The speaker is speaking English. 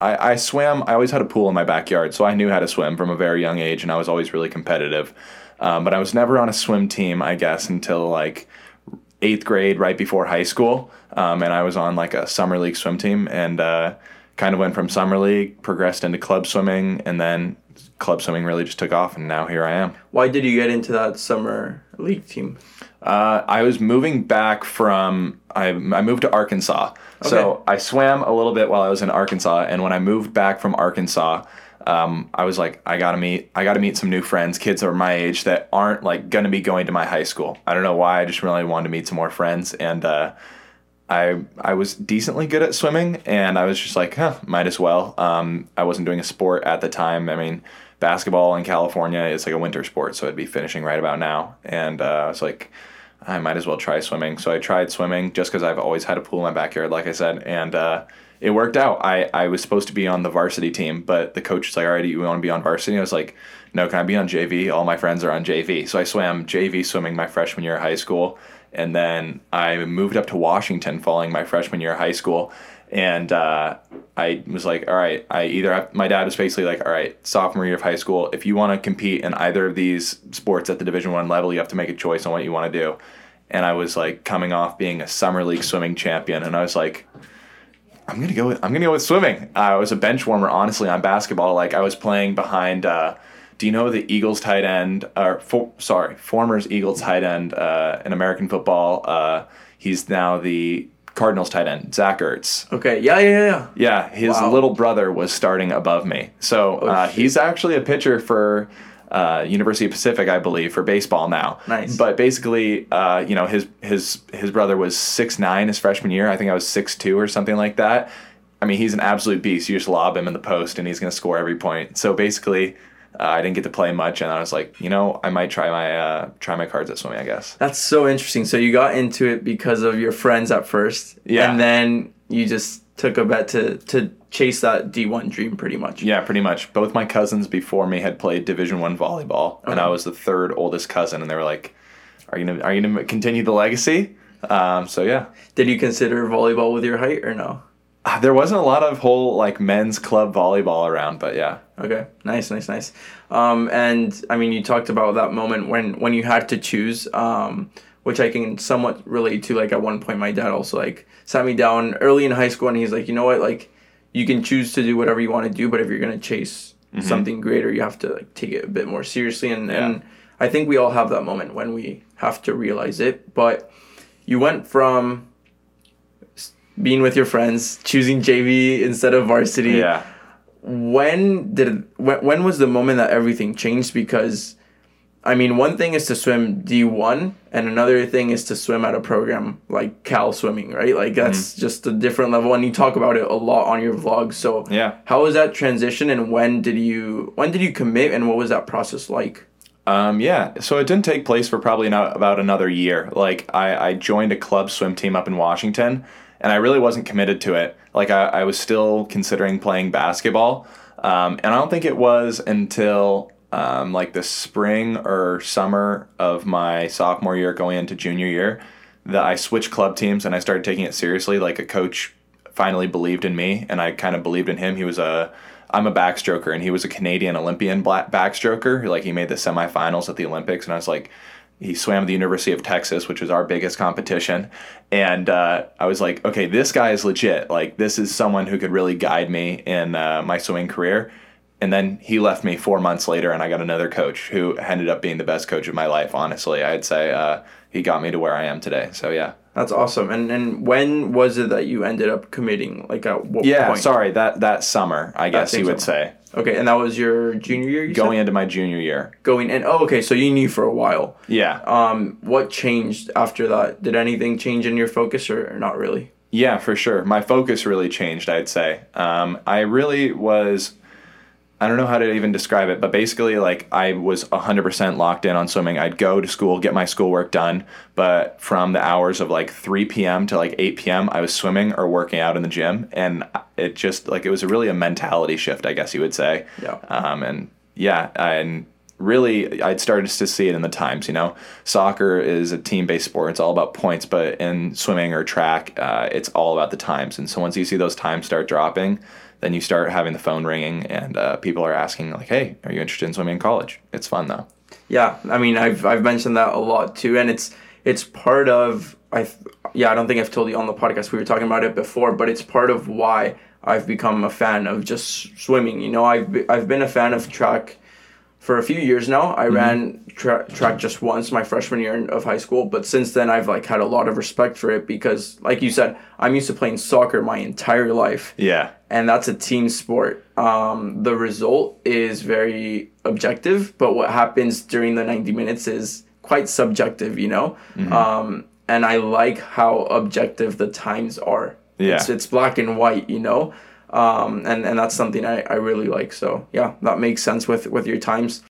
I, I swam. I always had a pool in my backyard, so I knew how to swim from a very young age, and I was always really competitive. Um, but I was never on a swim team, I guess, until like eighth grade, right before high school. Um, and I was on like a summer league swim team, and uh, kind of went from summer league, progressed into club swimming, and then club swimming really just took off, and now here I am. Why did you get into that summer league team? Uh, I was moving back from I, I moved to Arkansas, okay. so I swam a little bit while I was in Arkansas, and when I moved back from Arkansas, um, I was like, I gotta meet, I gotta meet some new friends, kids that are my age that aren't like gonna be going to my high school. I don't know why, I just really wanted to meet some more friends, and uh, I I was decently good at swimming, and I was just like, huh, might as well. Um, I wasn't doing a sport at the time. I mean, basketball in California is like a winter sport, so I'd be finishing right about now. And uh, I was like, I might as well try swimming. So I tried swimming just because I've always had a pool in my backyard, like I said, and uh, it worked out. I, I was supposed to be on the varsity team, but the coach was like, all right, you want to be on varsity? I was like, no, can I be on JV? All my friends are on JV. So I swam JV swimming my freshman year of high school. And then I moved up to Washington following my freshman year of high school and uh, I was like, all right, I either have, my dad was basically like, all right, sophomore year of high school, if you want to compete in either of these sports at the Division One level, you have to make a choice on what you want to do. And I was like coming off being a summer league swimming champion, and I was like, I'm gonna go with I'm gonna go with swimming. I was a bench warmer, honestly, on basketball. Like I was playing behind. Uh, do you know the Eagles tight end? Or for, sorry, former's Eagles tight end uh, in American football. Uh, he's now the Cardinals tight end, Zach Ertz. Okay, yeah, yeah, yeah. Yeah, his wow. little brother was starting above me. So oh, uh, he's actually a pitcher for uh, University of Pacific, I believe, for baseball now. Nice. But basically, uh, you know, his his his brother was six nine his freshman year. I think I was six two or something like that. I mean, he's an absolute beast. You just lob him in the post, and he's going to score every point. So basically, uh, I didn't get to play much, and I was like, you know, I might try my uh, try my cards at swimming. I guess that's so interesting. So you got into it because of your friends at first, yeah, and then you just took a bet to to chase that D one dream, pretty much. Yeah, pretty much. Both my cousins before me had played Division one volleyball, okay. and I was the third oldest cousin, and they were like, "Are you gonna Are you gonna continue the legacy?" Um, so yeah. Did you consider volleyball with your height or no? There wasn't a lot of whole like men's club volleyball around, but yeah. Okay, nice, nice, nice. Um, and I mean, you talked about that moment when when you had to choose, um, which I can somewhat relate to. Like at one point, my dad also like sat me down early in high school, and he's like, you know what, like you can choose to do whatever you want to do, but if you're gonna chase mm-hmm. something greater, you have to like take it a bit more seriously. And yeah. and I think we all have that moment when we have to realize it. But you went from being with your friends, choosing JV instead of varsity. Yeah. When did when, when was the moment that everything changed? Because I mean, one thing is to swim D1, and another thing is to swim at a program like Cal Swimming, right? Like, that's mm-hmm. just a different level, and you talk about it a lot on your vlog. So, yeah. How was that transition, and when did you when did you commit, and what was that process like? Um, yeah, so it didn't take place for probably not about another year. Like, I, I joined a club swim team up in Washington, and I really wasn't committed to it. Like I, I was still considering playing basketball, um, and I don't think it was until um, like the spring or summer of my sophomore year, going into junior year, that I switched club teams and I started taking it seriously. Like a coach finally believed in me, and I kind of believed in him. He was a I'm a backstroker, and he was a Canadian Olympian backstroker. Like he made the semifinals at the Olympics, and I was like, he swam the University of Texas, which was our biggest competition. And uh, I was like, okay, this guy is legit. Like, this is someone who could really guide me in uh, my swimming career. And then he left me four months later, and I got another coach who ended up being the best coach of my life, honestly. I'd say uh, he got me to where I am today. So, yeah. That's awesome. And and when was it that you ended up committing? Like at what yeah, point? sorry that that summer, I guess you would summer. say. Okay, and that was your junior year. You Going said? into my junior year. Going in. Oh, okay. So you knew for a while. Yeah. Um, what changed after that? Did anything change in your focus, or, or not really? Yeah, for sure. My focus really changed. I'd say. Um, I really was I don't know how to even describe it, but basically, like, I was 100% locked in on swimming. I'd go to school, get my schoolwork done, but from the hours of like 3 p.m. to like 8 p.m., I was swimming or working out in the gym. And it just, like, it was really a mentality shift, I guess you would say. Yeah. Um, and yeah, and really, I'd started to see it in the times, you know? Soccer is a team based sport, it's all about points, but in swimming or track, uh, it's all about the times. And so once you see those times start dropping, then you start having the phone ringing and uh, people are asking like, "Hey, are you interested in swimming in college?" It's fun though. Yeah, I mean, I've I've mentioned that a lot too, and it's it's part of I yeah I don't think I've told you on the podcast we were talking about it before, but it's part of why I've become a fan of just swimming. You know, I've I've been a fan of track for a few years now. I mm-hmm. ran tra- track just once my freshman year of high school, but since then I've like had a lot of respect for it because, like you said, I'm used to playing soccer my entire life. Yeah, and that's a team sport. Um, the result is very objective, but what happens during the 90 minutes is quite subjective. You know, mm-hmm. um, and I like how objective the times are. Yeah, it's, it's black and white. You know um, and and that's something I, I really like. So yeah, that makes sense with with your times.